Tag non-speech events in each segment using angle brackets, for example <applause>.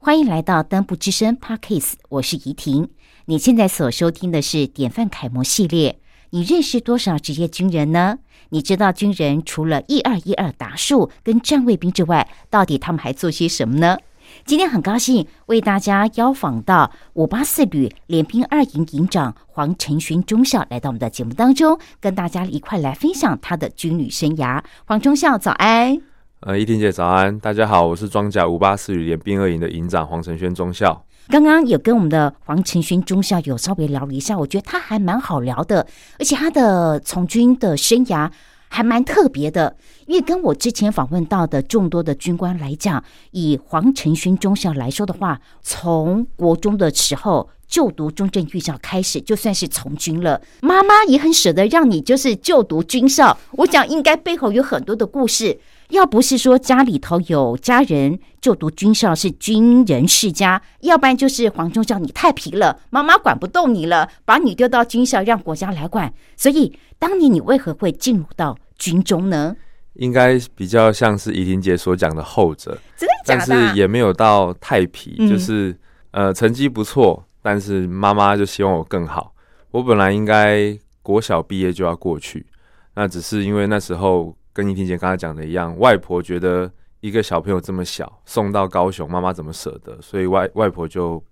欢迎来到登不之声 Parkes，我是怡婷。你现在所收听的是典范楷模系列。你认识多少职业军人呢？你知道军人除了一二一二打数跟站卫兵之外，到底他们还做些什么呢？今天很高兴为大家邀访到五八四旅联兵二营营长黄承勋中校来到我们的节目当中，跟大家一块来分享他的军旅生涯。黄中校，早安。呃，一婷姐早安，大家好，我是装甲五八四旅连兵二营的营长黄承轩中校。刚刚有跟我们的黄承勋中校有稍微聊了一下，我觉得他还蛮好聊的，而且他的从军的生涯还蛮特别的。因为跟我之前访问到的众多的军官来讲，以黄承勋中校来说的话，从国中的时候就读中正预校开始，就算是从军了。妈妈也很舍得让你就是就读军校，我想应该背后有很多的故事。要不是说家里头有家人就读军校是军人世家，要不然就是黄忠孝你太皮了，妈妈管不动你了，把你丢到军校让国家来管。所以当年你为何会进入到军中呢？应该比较像是怡婷姐所讲的后者，真的假的？但是也没有到太皮，就是呃成绩不错，但是妈妈就希望我更好。我本来应该国小毕业就要过去，那只是因为那时候。跟怡婷姐刚才讲的一样，外婆觉得一个小朋友这么小送到高雄，妈妈怎么舍得？所以外外婆就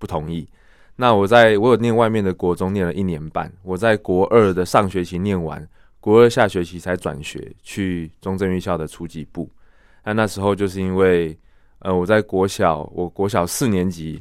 不同意。那我在我有念外面的国中念了一年半，我在国二的上学期念完，国二下学期才转学去中正预校的初级部。那那时候就是因为呃我在国小，我国小四年级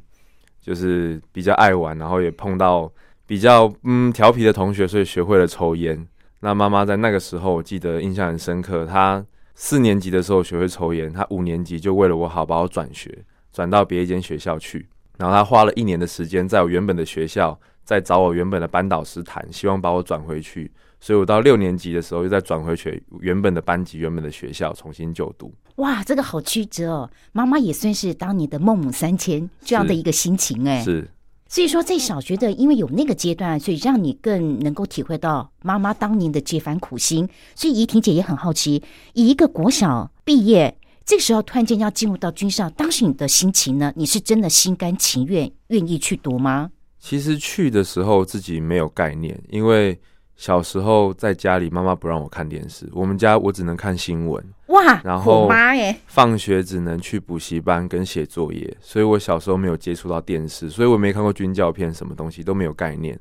就是比较爱玩，然后也碰到比较嗯调皮的同学，所以学会了抽烟。那妈妈在那个时候，我记得印象很深刻。她四年级的时候学会抽烟，她五年级就为了我好，把我转学，转到别一间学校去。然后她花了一年的时间，在我原本的学校，再找我原本的班导师谈，希望把我转回去。所以我到六年级的时候，又再转回去原本的班级、原本的学校重新就读。哇，这个好曲折哦！妈妈也算是当年的孟母三迁这样的一个心情哎。是。所以说，在小学的，因为有那个阶段，所以让你更能够体会到妈妈当年的这番苦心。所以怡婷姐也很好奇，以一个国小毕业，这个时候突然间要进入到军校，当时你的心情呢？你是真的心甘情愿愿意去读吗？其实去的时候自己没有概念，因为。小时候在家里，妈妈不让我看电视，我们家我只能看新闻。哇，然后妈耶，放学只能去补习班跟写作业，所以我小时候没有接触到电视，所以我没看过军教片，什么东西都没有概念。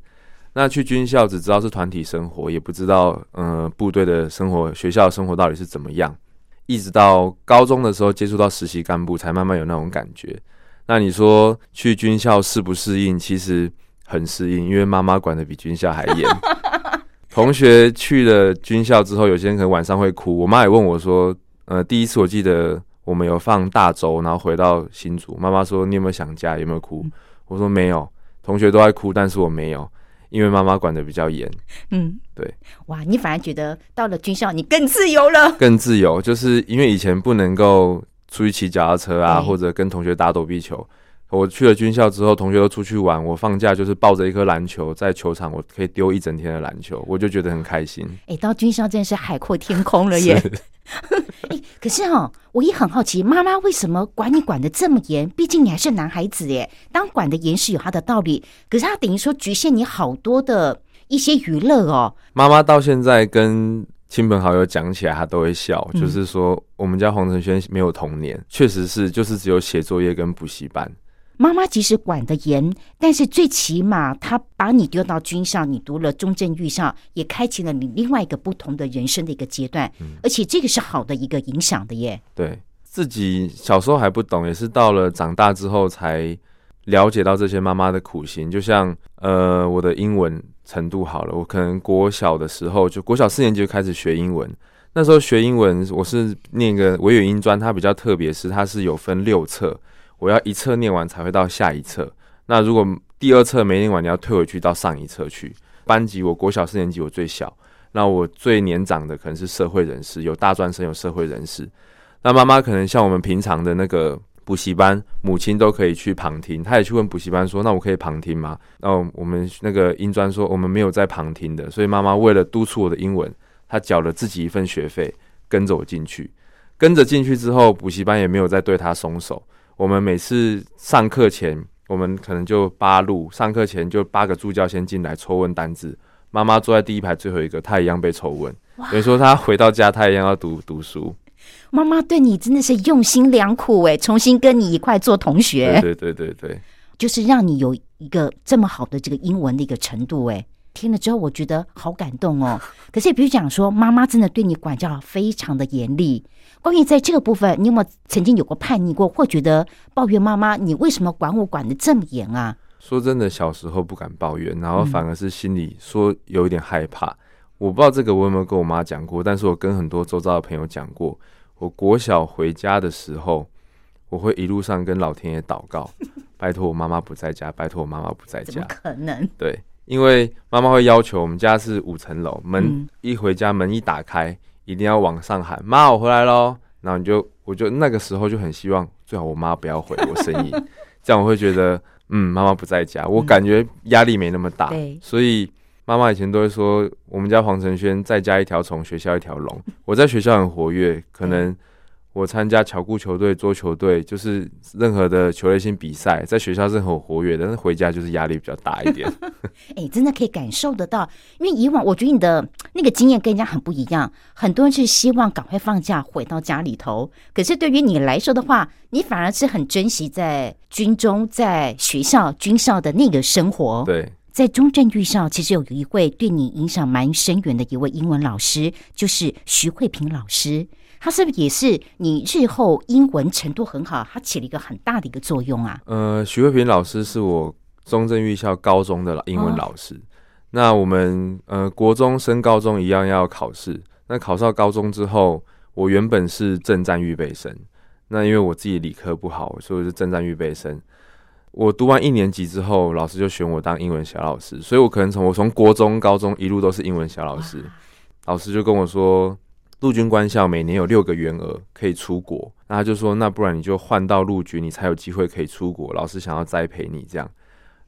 那去军校只知道是团体生活，也不知道嗯部队的生活、学校的生活到底是怎么样。一直到高中的时候接触到实习干部，才慢慢有那种感觉。那你说去军校适不适应？其实很适应，因为妈妈管的比军校还严。<laughs> 同学去了军校之后，有些人可能晚上会哭。我妈也问我说：“呃，第一次我记得我们有放大周，然后回到新竹，妈妈说你有没有想家？有没有哭？”我说没有。同学都在哭，但是我没有，因为妈妈管的比较严。嗯，对。哇，你反而觉得到了军校你更自由了？更自由，就是因为以前不能够出去骑脚踏车啊，或者跟同学打躲避球。我去了军校之后，同学都出去玩，我放假就是抱着一颗篮球在球场，我可以丢一整天的篮球，我就觉得很开心。哎，到军校真的是海阔天空了 <laughs> 耶！<laughs> 哎，可是哈，我也很好奇，妈妈为什么管你管的这么严？毕竟你还是男孩子耶。当管的严是有他的道理，可是他等于说局限你好多的一些娱乐哦。妈妈到现在跟亲朋好友讲起来，他都会笑，就是说我们家黄承轩没有童年，确实是，就是只有写作业跟补习班。妈妈即使管得严，但是最起码她把你丢到军校，你读了中正预校，也开启了你另外一个不同的人生的一个阶段，而且这个是好的一个影响的耶。对自己小时候还不懂，也是到了长大之后才了解到这些妈妈的苦心。就像呃，我的英文程度好了，我可能国小的时候就国小四年级就开始学英文，那时候学英文我是念个维语英专，它比较特别，是它是有分六册。我要一册念完才会到下一册。那如果第二册没念完，你要退回去到上一册去。班级我国小四年级我最小，那我最年长的可能是社会人士，有大专生，有社会人士。那妈妈可能像我们平常的那个补习班，母亲都可以去旁听，她也去问补习班说：“那我可以旁听吗？”那我们那个英专说：“我们没有在旁听的。”所以妈妈为了督促我的英文，她缴了自己一份学费，跟着我进去。跟着进去之后，补习班也没有再对她松手。我们每次上课前，我们可能就八路，上课前就八个助教先进来抽问单字。妈妈坐在第一排最后一个，她一样被抽问。等于说，她回到家，她一样要读读书。妈妈对你真的是用心良苦哎，重新跟你一块做同学。对对对对，就是让你有一个这么好的这个英文的一个程度哎。听了之后，我觉得好感动哦。<laughs> 可是，比如讲说，妈妈真的对你管教非常的严厉。关于在这个部分，你有没有曾经有过叛逆过，或觉得抱怨妈妈，你为什么管我管的这么严啊？说真的，小时候不敢抱怨，然后反而是心里说有一点害怕。我不知道这个我有没有跟我妈讲过，但是我跟很多周遭的朋友讲过。我国小回家的时候，我会一路上跟老天爷祷告，<laughs> 拜托我妈妈不在家，拜托我妈妈不在家。怎么可能？对。因为妈妈会要求我们家是五层楼，门一回家门一打开，一定要往上喊“妈，我回来喽”。然后你就，我就那个时候就很希望，最好我妈不要回我声音，<laughs> 这样我会觉得，嗯，妈妈不在家，我感觉压力没那么大。所以妈妈以前都会说，我们家黄承轩在家一条虫，学校一条龙。我在学校很活跃，可能。我参加巧固球队、桌球队，就是任何的球类性比赛，在学校是很活跃的，但是回家就是压力比较大一点。<laughs> 哎，真的可以感受得到，因为以往我觉得你的那个经验跟人家很不一样，很多人是希望赶快放假回到家里头，可是对于你来说的话，你反而是很珍惜在军中、在学校、军校的那个生活。对，在中正预校，其实有一位对你影响蛮深远的一位英文老师，就是徐慧平老师。他是不是也是你日后英文程度很好？它起了一个很大的一个作用啊。呃，徐慧平老师是我中正预校高中的英文老师。那我们呃国中升高中一样要考试。那考上高中之后，我原本是正战预备生。那因为我自己理科不好，所以是正战预备生。我读完一年级之后，老师就选我当英文小老师。所以我可能从我从国中、高中一路都是英文小老师。老师就跟我说。陆军官校每年有六个员额可以出国，那他就说，那不然你就换到陆军，你才有机会可以出国。老师想要栽培你这样，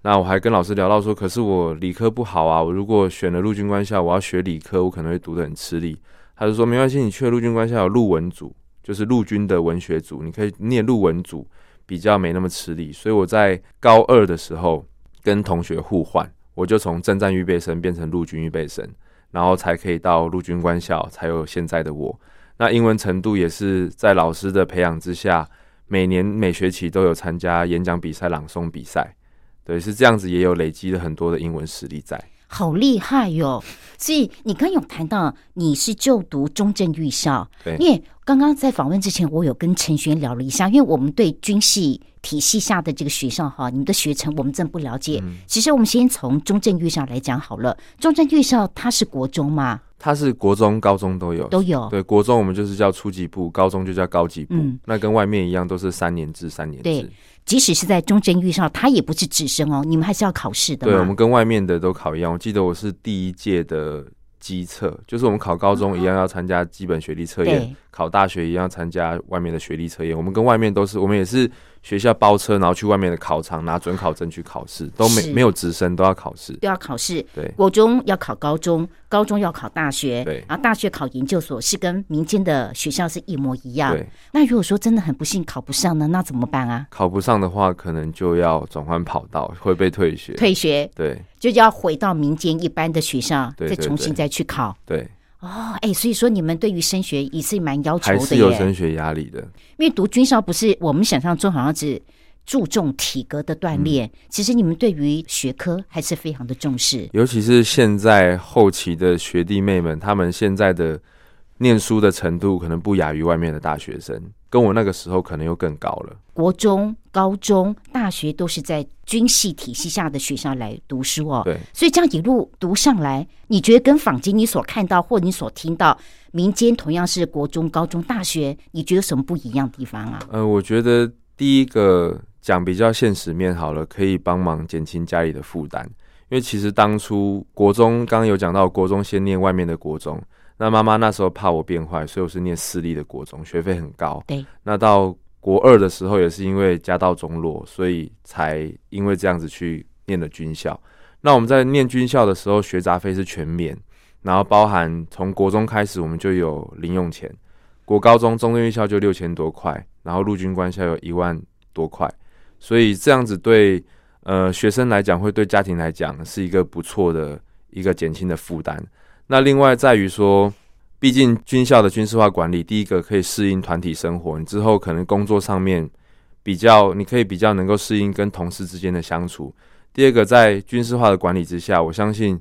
那我还跟老师聊到说，可是我理科不好啊，我如果选了陆军官校，我要学理科，我可能会读得很吃力。他就说没关系，你去了陆军官校有陆文组，就是陆军的文学组，你可以念陆文组，比较没那么吃力。所以我在高二的时候跟同学互换，我就从政战预备生变成陆军预备生。然后才可以到陆军官校，才有现在的我。那英文程度也是在老师的培养之下，每年每学期都有参加演讲比赛、朗诵比赛，对，是这样子，也有累积了很多的英文实力在。好厉害哟！所以你刚有谈到你是就读中正预校，对，因为刚刚在访问之前，我有跟陈璇聊了一下，因为我们对军系体系下的这个学校哈，你们的学程我们真不了解。其实我们先从中正预校来讲好了。中正预校它是国中吗？它是国中、高中都有，都有。对，国中我们就是叫初级部，高中就叫高级部。那跟外面一样，都是三年制，三年制。即使是在中正预校，它也不是直升哦，你们还是要考试的。对，我们跟外面的都考一样。我记得我是第一届的基测，就是我们考高中一样要参加基本学历测验，考大学一样参加外面的学历测验。我们跟外面都是，我们也是。学校包车，然后去外面的考场拿准考证去考试，都没没有直升，都要考试，都要考试。对，国中要考高中，高中要考大学，对，然后大学考研究所，是跟民间的学校是一模一样。对，那如果说真的很不幸考不上呢，那怎么办啊？考不上的话，可能就要转换跑道，会被退学。退学，对，就要回到民间一般的学校，再重新再去考。对。哦，哎，所以说你们对于升学也是蛮要求的，还是有升学压力的。因为读军校不是我们想象中好像只注重体格的锻炼，其实你们对于学科还是非常的重视。尤其是现在后期的学弟妹们，他们现在的念书的程度可能不亚于外面的大学生。跟我那个时候可能又更高了。国中、高中、大学都是在军系体系下的学校来读书哦。对，所以这样一路读上来，你觉得跟坊间你所看到或你所听到，民间同样是国中、高中、大学，你觉得有什么不一样的地方啊？呃，我觉得第一个讲比较现实面好了，可以帮忙减轻家里的负担，因为其实当初国中刚刚有讲到，国中先念外面的国中。那妈妈那时候怕我变坏，所以我是念私立的国中，学费很高。对。那到国二的时候，也是因为家道中落，所以才因为这样子去念了军校。那我们在念军校的时候，学杂费是全免，然后包含从国中开始，我们就有零用钱。国高中中正预校就六千多块，然后陆军官校有一万多块，所以这样子对呃学生来讲，会对家庭来讲是一个不错的一个减轻的负担。那另外在于说，毕竟军校的军事化管理，第一个可以适应团体生活，你之后可能工作上面比较，你可以比较能够适应跟同事之间的相处。第二个，在军事化的管理之下，我相信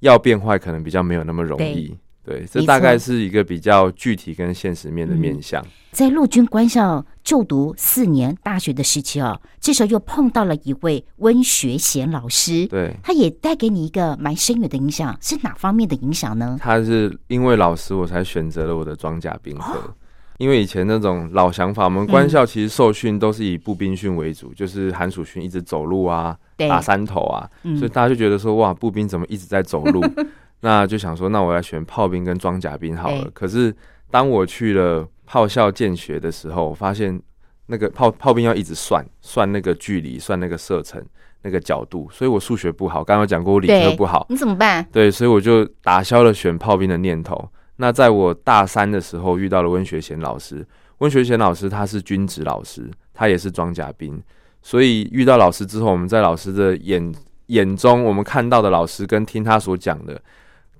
要变坏可能比较没有那么容易。对，这大概是一个比较具体跟现实面的面向。在陆军官校就读四年大学的时期哦，这时候又碰到了一位温学贤老师，对，他也带给你一个蛮深远的影响，是哪方面的影响呢？他是因为老师，我才选择了我的装甲兵科。因为以前那种老想法，我们官校其实受训都是以步兵训为主，就是寒暑训一直走路啊，打山头啊，所以大家就觉得说，哇，步兵怎么一直在走路？<laughs> 那就想说，那我要选炮兵跟装甲兵好了。可是当我去了炮校建学的时候，我发现那个炮炮兵要一直算算那个距离，算那个射程、那个角度，所以我数学不好。刚刚讲过我理科不好，你怎么办？对，所以我就打消了选炮兵的念头。那在我大三的时候遇到了温学贤老师，温学贤老师他是军职老师，他也是装甲兵，所以遇到老师之后，我们在老师的眼眼中，我们看到的老师跟听他所讲的。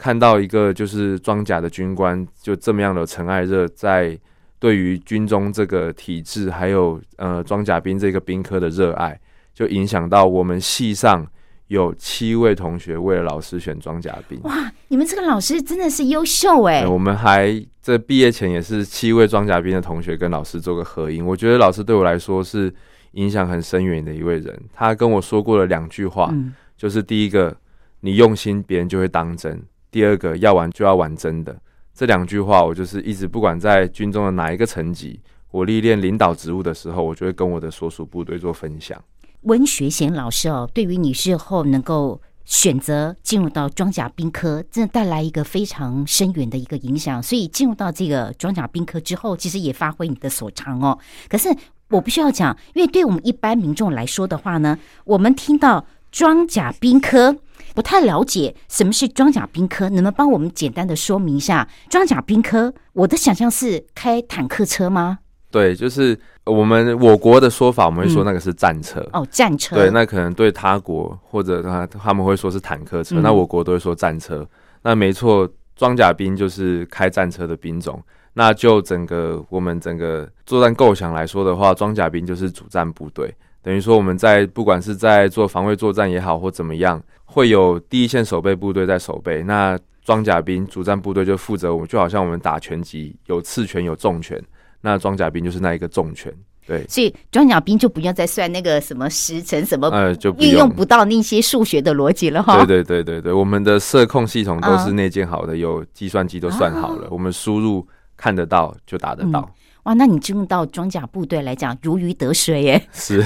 看到一个就是装甲的军官就这么样的尘埃热，在对于军中这个体制，还有呃装甲兵这个兵科的热爱，就影响到我们系上有七位同学为了老师选装甲兵。哇，你们这个老师真的是优秀哎！我们还在毕业前也是七位装甲兵的同学跟老师做个合影。我觉得老师对我来说是影响很深远的一位人。他跟我说过了两句话，就是第一个，你用心，别人就会当真。第二个要玩就要玩真的，这两句话我就是一直不管在军中的哪一个层级，我历练领导职务的时候，我就会跟我的所属部队做分享。温学贤老师哦，对于你日后能够选择进入到装甲兵科，真的带来一个非常深远的一个影响。所以进入到这个装甲兵科之后，其实也发挥你的所长哦。可是我必须要讲，因为对我们一般民众来说的话呢，我们听到装甲兵科。不太了解什么是装甲兵科，能不能帮我们简单的说明一下？装甲兵科，我的想象是开坦克车吗？对，就是我们我国的说法，我们会说那个是战车。哦，战车。对，那可能对他国或者他他们会说是坦克车，那我国都会说战车。那没错，装甲兵就是开战车的兵种。那就整个我们整个作战构想来说的话，装甲兵就是主战部队。等于说我们在不管是在做防卫作战也好，或怎么样，会有第一线守备部队在守备。那装甲兵主战部队就负责我们，就好像我们打拳击有刺拳有重拳，那装甲兵就是那一个重拳。对，所以装甲兵就不要再算那个什么时辰什么，呃，就运用不到那些数学的逻辑了哈。对对对对对，我们的射控系统都是内建好的，有计算机都算好了，我们输入看得到就打得到。哇，那你进入到装甲部队来讲，如鱼得水耶！是，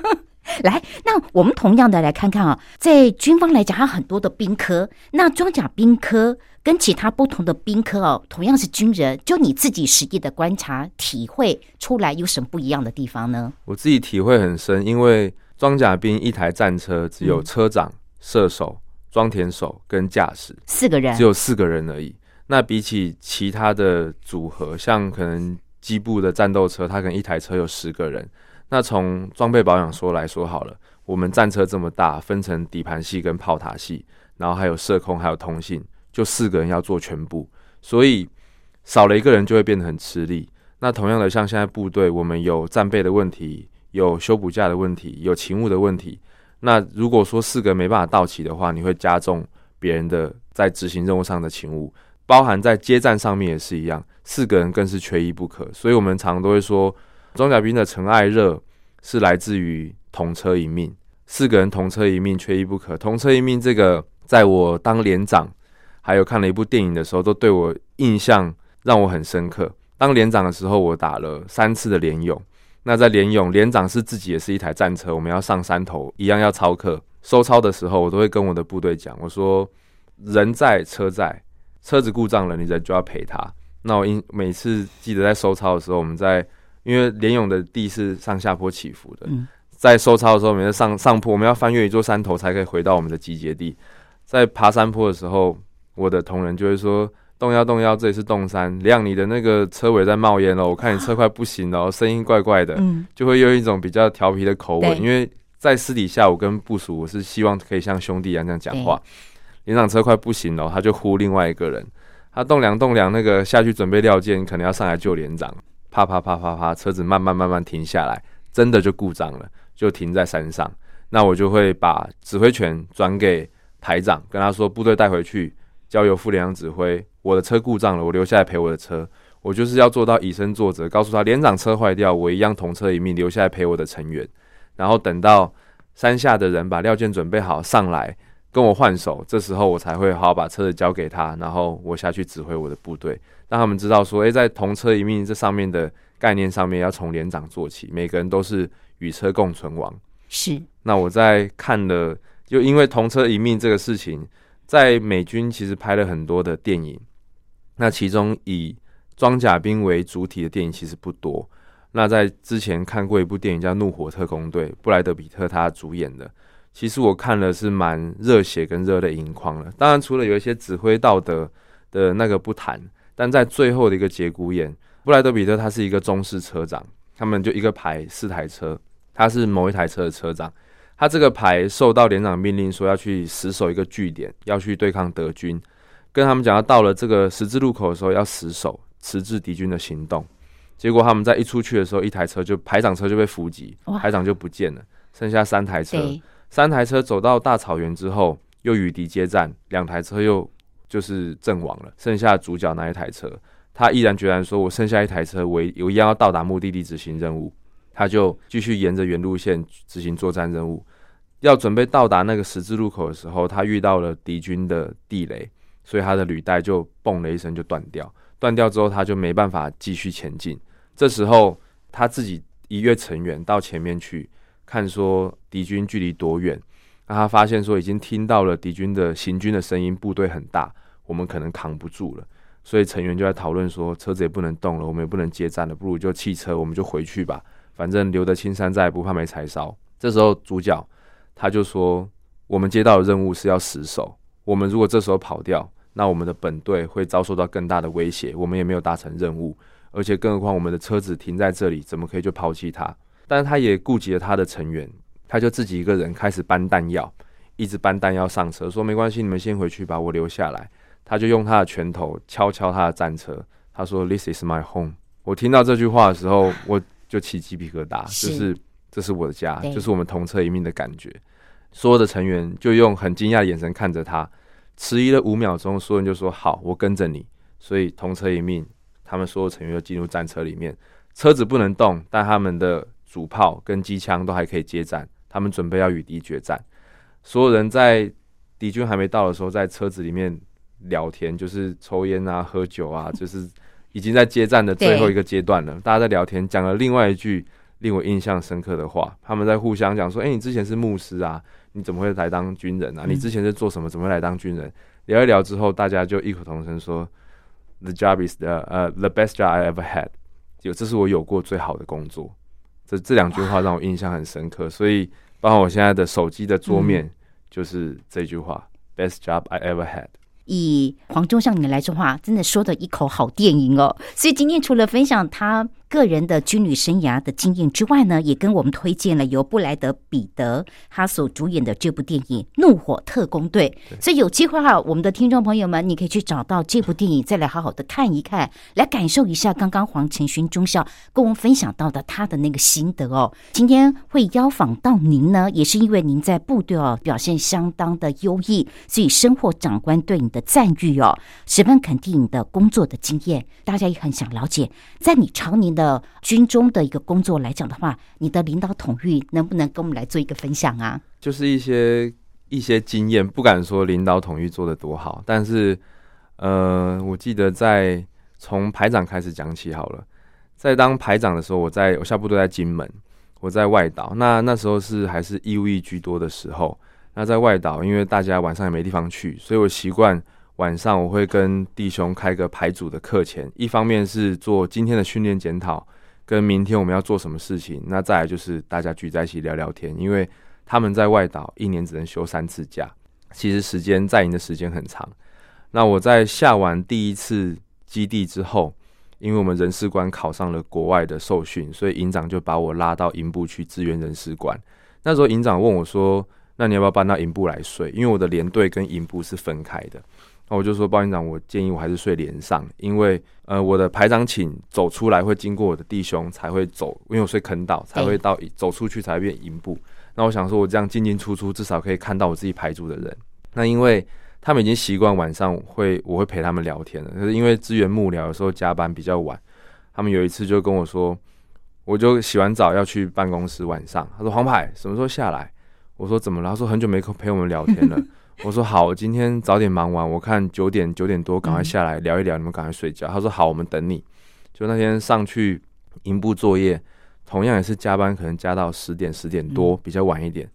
<laughs> 来，那我们同样的来看看啊，在军方来讲，它很多的兵科，那装甲兵科跟其他不同的兵科哦，同样是军人，就你自己实际的观察体会出来，有什么不一样的地方呢？我自己体会很深，因为装甲兵一台战车只有车长、射手、装填手跟驾驶四个人，只有四个人而已。那比起其他的组合，像可能。机部的战斗车，它可能一台车有十个人。那从装备保养说来说好了，我们战车这么大，分成底盘系跟炮塔系，然后还有射控，还有通信，就四个人要做全部，所以少了一个人就会变得很吃力。那同样的，像现在部队，我们有战备的问题，有修补架的问题，有勤务的问题。那如果说四个没办法到齐的话，你会加重别人的在执行任务上的勤务。包含在接战上面也是一样，四个人更是缺一不可。所以我们常常都会说，装甲兵的尘埃热是来自于同车一命，四个人同车一命，缺一不可。同车一命这个，在我当连长，还有看了一部电影的时候，都对我印象让我很深刻。当连长的时候，我打了三次的连勇。那在连勇，连长是自己也是一台战车，我们要上山头，一样要操课。收操的时候，我都会跟我的部队讲，我说人在车在。车子故障了，你人就要赔他。那我因每次记得在收操的时候，我们在因为连勇的地是上下坡起伏的，在收操的时候，每次上上坡，我们要翻越一座山头才可以回到我们的集结地。在爬山坡的时候，我的同仁就会说：“动幺动幺，这里是动山，亮你的那个车尾在冒烟了，我看你车快不行了，<laughs> 声音怪怪的，嗯，就会用一种比较调皮的口吻，因为在私底下我跟部署我是希望可以像兄弟一样这样讲话。连长车快不行了，他就呼另外一个人，他栋梁，栋梁那个下去准备料件，可能要上来救连长，啪啪啪啪啪，车子慢慢慢慢停下来，真的就故障了，就停在山上。那我就会把指挥权转给排长，跟他说部队带回去，交由副连长指挥。我的车故障了，我留下来赔我的车。我就是要做到以身作则，告诉他连长车坏掉，我一样同车一命，留下来陪我的成员。然后等到山下的人把料件准备好上来跟我换手，这时候我才会好好把车子交给他，然后我下去指挥我的部队，让他们知道说，诶，在同车一命这上面的概念上面，要从连长做起，每个人都是与车共存亡。是那我在看了，就因为同车一命这个事情，在美军其实拍了很多的电影，那其中以装甲兵为主体的电影其实不多。那在之前看过一部电影叫《怒火特工队》，布莱德比特他主演的，其实我看了是蛮热血跟热泪盈眶的。当然，除了有一些指挥道德的那个不谈，但在最后的一个节骨眼，布莱德比特他是一个中式车长，他们就一个排四台车，他是某一台车的车长。他这个排受到连长命令说要去死守一个据点，要去对抗德军，跟他们讲要到了这个十字路口的时候要死守，迟滞敌军的行动。结果他们在一出去的时候，一台车就排长车就被伏击，排长就不见了，剩下三台车。三台车走到大草原之后，又与敌接战，两台车又就是阵亡了，剩下主角那一台车，他毅然决然说：“我剩下一台车，我我一样要到达目的地执行任务。”他就继续沿着原路线执行作战任务。要准备到达那个十字路口的时候，他遇到了敌军的地雷，所以他的履带就嘣了一声就断掉。断掉之后，他就没办法继续前进。这时候他自己一跃成员到前面去看，说敌军距离多远。那他发现说已经听到了敌军的行军的声音，部队很大，我们可能扛不住了。所以成员就在讨论说，车子也不能动了，我们也不能接战了，不如就弃车，我们就回去吧。反正留得青山在，不怕没柴烧。这时候主角他就说，我们接到的任务是要死守，我们如果这时候跑掉，那我们的本队会遭受到更大的威胁，我们也没有达成任务。而且，更何况我们的车子停在这里，怎么可以就抛弃它？但是他也顾及了他的成员，他就自己一个人开始搬弹药，一直搬弹药上车，说没关系，你们先回去，吧我留下来。他就用他的拳头敲敲他的战车，他说：“This is my home。”我听到这句话的时候，<laughs> 我就起鸡皮疙瘩，是就是这是我的家，就是我们同车一命的感觉。所有的成员就用很惊讶的眼神看着他，迟疑了五秒钟，所有人就说：“好，我跟着你。”所以同车一命，他们所有成员就进入战车里面，车子不能动，但他们的主炮跟机枪都还可以接战，他们准备要与敌决战。所有人在敌军还没到的时候，在车子里面聊天，就是抽烟啊、喝酒啊，<laughs> 就是已经在接战的最后一个阶段了。大家在聊天，讲了另外一句令我印象深刻的话，他们在互相讲说：“哎、你之前是牧师啊，你怎么会来当军人啊？嗯你之前是做什么？怎么会来当军人？”聊一聊之后，大家就异口同声说：“The job is the 呃、the best job I ever had。”有，这是我有过最好的工作。这这两句话让我印象很深刻，所以包括我现在的手机的桌面、就是这句话：“Best job I ever had。”以黄忠向你来说话，真的说的一口好电影哦。所以今天除了分享他个人的军旅生涯的经验之外呢，也跟我们推荐了由布莱德彼得他所主演的这部电影《怒火特工队》。所以有机会哈，我们的听众朋友们，你可以去找到这部电影，再来好好的看一看，来感受一下刚刚黄承勋中校跟我们分享到的他的那个心得哦。今天会邀访到您呢，也是因为您在部队哦表现相当的优异，所以深获长官对你的赞誉哦，十分肯定你的工作的经验。大家也很想了解，在你常年的军中的一个工作来讲的话，你的领导统御能不能跟我们来做一个分享啊？就是一些一些经验，不敢说领导统御做的多好，但是呃，我记得在从排长开始讲起好了。在当排长的时候，我在我下部队在金门，我在外岛。那那时候是还是义务役居多的时候。那在外岛，因为大家晚上也没地方去，所以我习惯晚上我会跟弟兄开个排组的课前，一方面是做今天的训练检讨，跟明天我们要做什么事情。那再来就是大家聚在一起聊聊天，因为他们在外岛一年只能休三次假，其实时间在营的时间很长。那我在下完第一次基地之后，因为我们人事官考上了国外的受训，所以营长就把我拉到营部去支援人事官。那时候营长问我说：“那你要不要搬到营部来睡？”因为我的连队跟营部是分开的。那我就说：“包营长，我建议我还是睡连上，因为呃，我的排长寝走出来会经过我的弟兄才会走，因为我睡坑道才会到走出去才变营部。那我想说，我这样进进出出，至少可以看到我自己排组的人。那因为他们已经习惯晚上会我会陪他们聊天了，可是因为支援幕僚有时候加班比较晚，他们有一次就跟我说，我就洗完澡要去办公室，晚上他说黄牌什么时候下来？我说怎么了？他说很久没陪我们聊天了。<laughs> 我说好，我今天早点忙完，我看九点九点多赶快下来聊一聊，你们赶快睡觉。他说好，我们等你。就那天上去营部作业，同样也是加班，可能加到十点十点多，比较晚一点。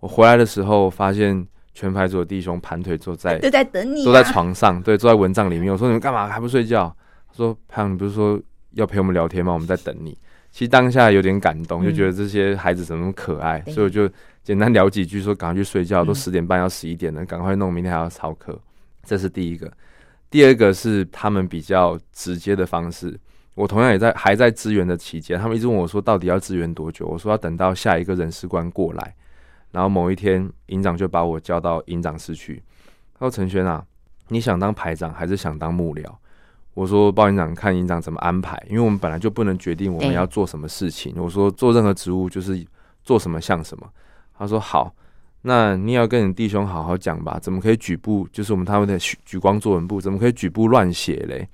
我回来的时候发现。全排组的弟兄盘腿坐在都在等你，坐在床上，对，坐在蚊帐里面。我说你们干嘛还不睡觉？他说排长，你不是说要陪我们聊天吗？我们在等你。其实当下有点感动，就觉得这些孩子怎么那么可爱，所以我就简单聊几句，说赶快去睡觉，都十点半要十一点了，赶快弄，明天还要操课。这是第一个。第二个是他们比较直接的方式。我同样也在还在支援的期间，他们一直问我说到底要支援多久？我说要等到下一个人事官过来。然后某一天，营长就把我叫到营长室去。他说：“陈轩啊，你想当排长还是想当幕僚？”我说：“鲍营长，看营长怎么安排。因为我们本来就不能决定我们要做什么事情。我说做任何职务就是做什么像什么。”他说：“好，那你要跟你弟兄好好讲吧。怎么可以举步？就是我们他们的举光作文部，怎么可以举步乱写嘞？”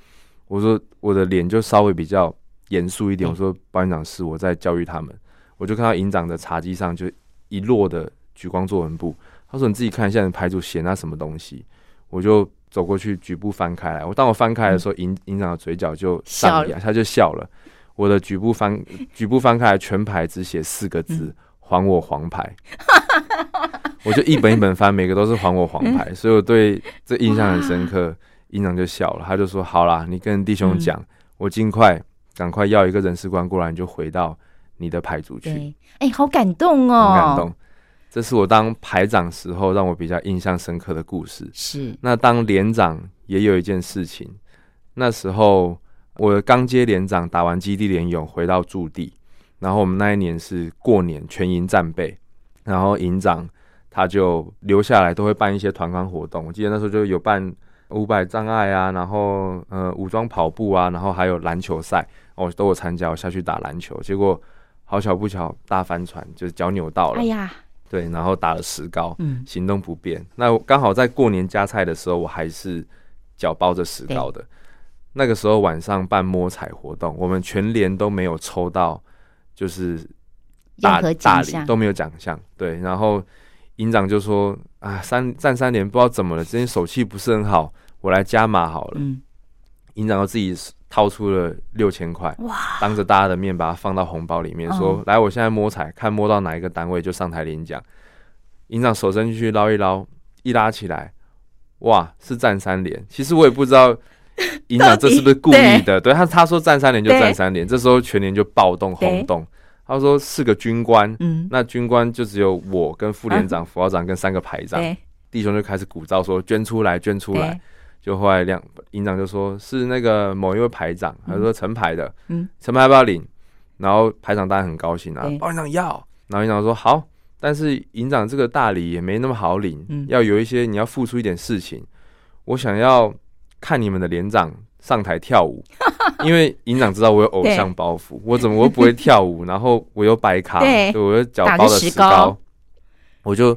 我说：“我的脸就稍微比较严肃一点。”我说：“鲍营长是我在教育他们。”我就看到营长的茶几上就。一摞的举光作文簿，他说：“你自己看一下，你排组写那什么东西。”我就走过去，举步翻开来。我当我翻开的时候，营营长的嘴角就上扬，他就笑了。我的举步翻举步翻开来，全排只写四个字：“还我黄牌。<laughs> ”我就一本一本翻，每个都是“还我黄牌”，所以我对这印象很深刻。营长就笑了，他就说：“好啦，你跟弟兄讲，我尽快赶快要一个人事官过来，你就回到。”你的排组去，哎，好感动哦！很感动，这是我当排长时候让我比较印象深刻的故事。是，那当连长也有一件事情，那时候我刚接连长，打完基地连勇回到驻地，然后我们那一年是过年全营战备，然后营长他就留下来，都会办一些团康活动。我记得那时候就有办五百障碍啊，然后呃武装跑步啊，然后还有篮球赛，我都有参加，我下去打篮球，结果。好巧不巧，大帆船就是脚扭到了。哎呀，对，然后打了石膏，嗯，行动不便。那刚好在过年加菜的时候，我还是脚包着石膏的。那个时候晚上办摸彩活动，我们全连都没有抽到，就是大大礼都没有奖项。对，然后营长就说：“啊，三战三连不知道怎么了，今天手气不是很好，我来加码好了。”嗯，营长自己。掏出了六千块，哇当着大家的面把它放到红包里面，说：“来，我现在摸彩，看摸到哪一个单位就上台领奖。”营长手伸进去捞一捞，一拉起来，哇，是战三连。其实我也不知道 <laughs> 营长这是不是故意的，对。他他说站三连就站三连，这时候全连就暴动轰动。他说是个军官，嗯，那军官就只有我跟副连长、副校长跟三个排长，弟兄就开始鼓噪说：“捐出来，捐出来。”就后来两营长就说是那个某一位排长，他说成排的，嗯，成排要不要领？然后排长当然很高兴啊，包营长要。然后营长说好，但是营长这个大礼也没那么好领，要有一些你要付出一点事情。我想要看你们的连长上台跳舞，<laughs> 因为营长知道我有偶像包袱，我怎么我不会跳舞？然后我又白卡，对，我又脚包的石膏，我就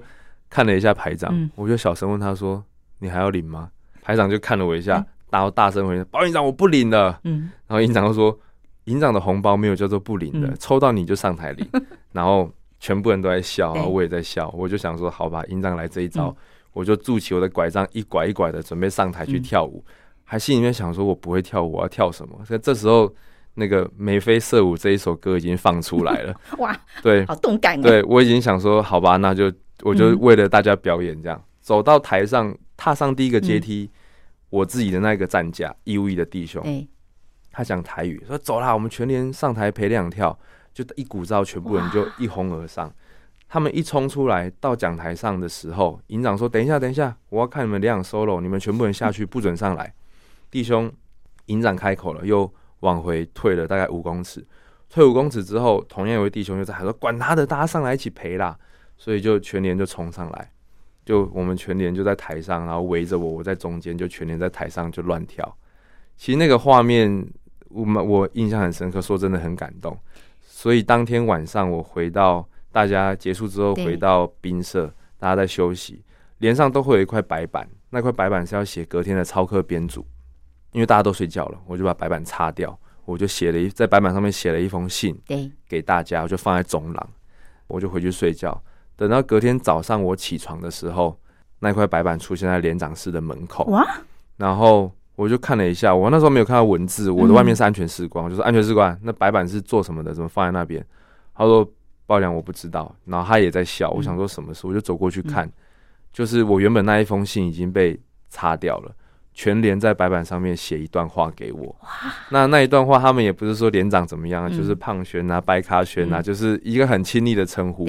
看了一下排长，我就小声问他说：“你还要领吗？”排长就看了我一下，然后大声回：“包营长，我不领了。”嗯，然后营长就说：“营长的红包没有叫做不领的，抽到你就上台领。”然后全部人都在笑，然后我也在笑。我就想说：“好吧，营长来这一招，我就拄起我的拐杖，一拐一拐的准备上台去跳舞。”还心里面想说：“我不会跳舞，我要跳什么？”所以这时候，那个眉飞色舞这一首歌已经放出来了。<laughs> 哇，对，好动感。对我已经想说：“好吧，那就我就为了大家表演，这样走到台上。”踏上第一个阶梯，我自己的那个站架，义务役的弟兄，他讲台语说：“走啦，我们全连上台陪两跳。”就一鼓噪，全部人就一哄而上。他们一冲出来到讲台上的时候，营长说：“等一下，等一下，我要看你们两 solo，你们全部人下去，不准上来。”弟兄，营长开口了，又往回退了大概五公尺。退五公尺之后，同样有位弟兄就在喊说：“管他的，大家上来一起陪啦！”所以就全连就冲上来，就我们全连就在台上，然后围着我，我在中间，就全连在台上就乱跳。其实那个画面，我们我印象很深刻，说真的很感动。所以当天晚上我回到。大家结束之后回到宾舍，大家在休息，脸上都会有一块白板，那块白板是要写隔天的操课编组。因为大家都睡觉了，我就把白板擦掉，我就写了一在白板上面写了一封信，对，给大家，我就放在走廊，我就回去睡觉。等到隔天早上我起床的时候，那块白板出现在连长室的门口，哇！然后我就看了一下，我那时候没有看到文字，我的外面是安全视光，就说安全视光，那白板是做什么的？怎么放在那边？他说。爆量我不知道，然后他也在笑。我想说什么事，我就走过去看，就是我原本那一封信已经被擦掉了，全连在白板上面写一段话给我。那那一段话，他们也不是说连长怎么样，就是胖轩啊、白卡轩啊，就是一个很亲昵的称呼。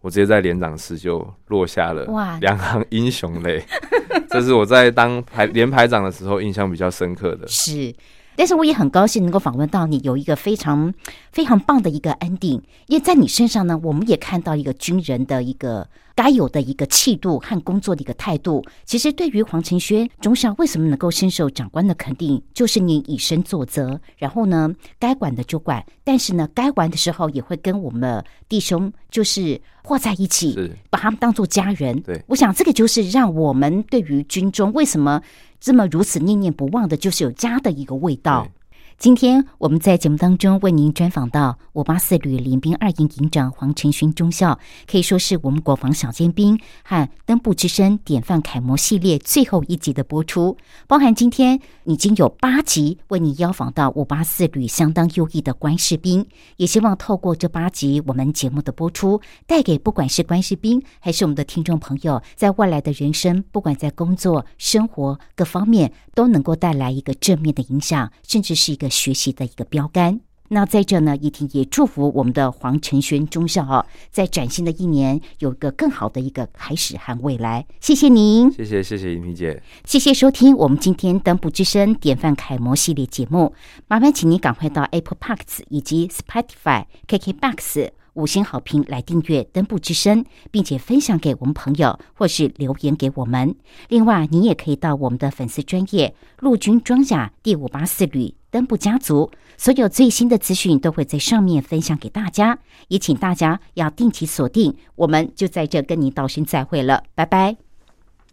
我直接在连长室就落下了两行英雄泪，<laughs> 这是我在当排连排长的时候印象比较深刻的。是。但是我也很高兴能够访问到你，有一个非常非常棒的一个 ending，因为在你身上呢，我们也看到一个军人的一个该有的一个气度和工作的一个态度。其实对于黄承轩中校为什么能够深受长官的肯定，就是你以身作则，然后呢，该管的就管，但是呢，该玩的时候也会跟我们弟兄就是和在一起，把他们当做家人。对，我想这个就是让我们对于军中为什么。这么如此念念不忘的，就是有家的一个味道。今天我们在节目当中为您专访到五八四旅联兵二营营长黄承勋中校，可以说是我们国防小尖兵和登步之声典范楷模系列最后一集的播出，包含今天已经有八集为你邀访到五八四旅相当优异的官士兵，也希望透过这八集我们节目的播出，带给不管是官士兵还是我们的听众朋友，在未来的人生，不管在工作、生活各方面，都能够带来一个正面的影响，甚至是一个。学习的一个标杆。那在这呢，一婷也祝福我们的黄晨轩中校啊，在崭新的一年有一个更好的一个开始和未来。谢谢您，谢谢谢谢依婷姐，谢谢收听我们今天登不之声典范楷模系列节目。麻烦请您赶快到 Apple Parks 以及 Spotify、KKBox 五星好评来订阅登布之声，并且分享给我们朋友，或是留言给我们。另外，你也可以到我们的粉丝专业陆军装甲第五八四旅。登布家族所有最新的资讯都会在上面分享给大家，也请大家要定期锁定。我们就在这跟您道声再会了，拜拜。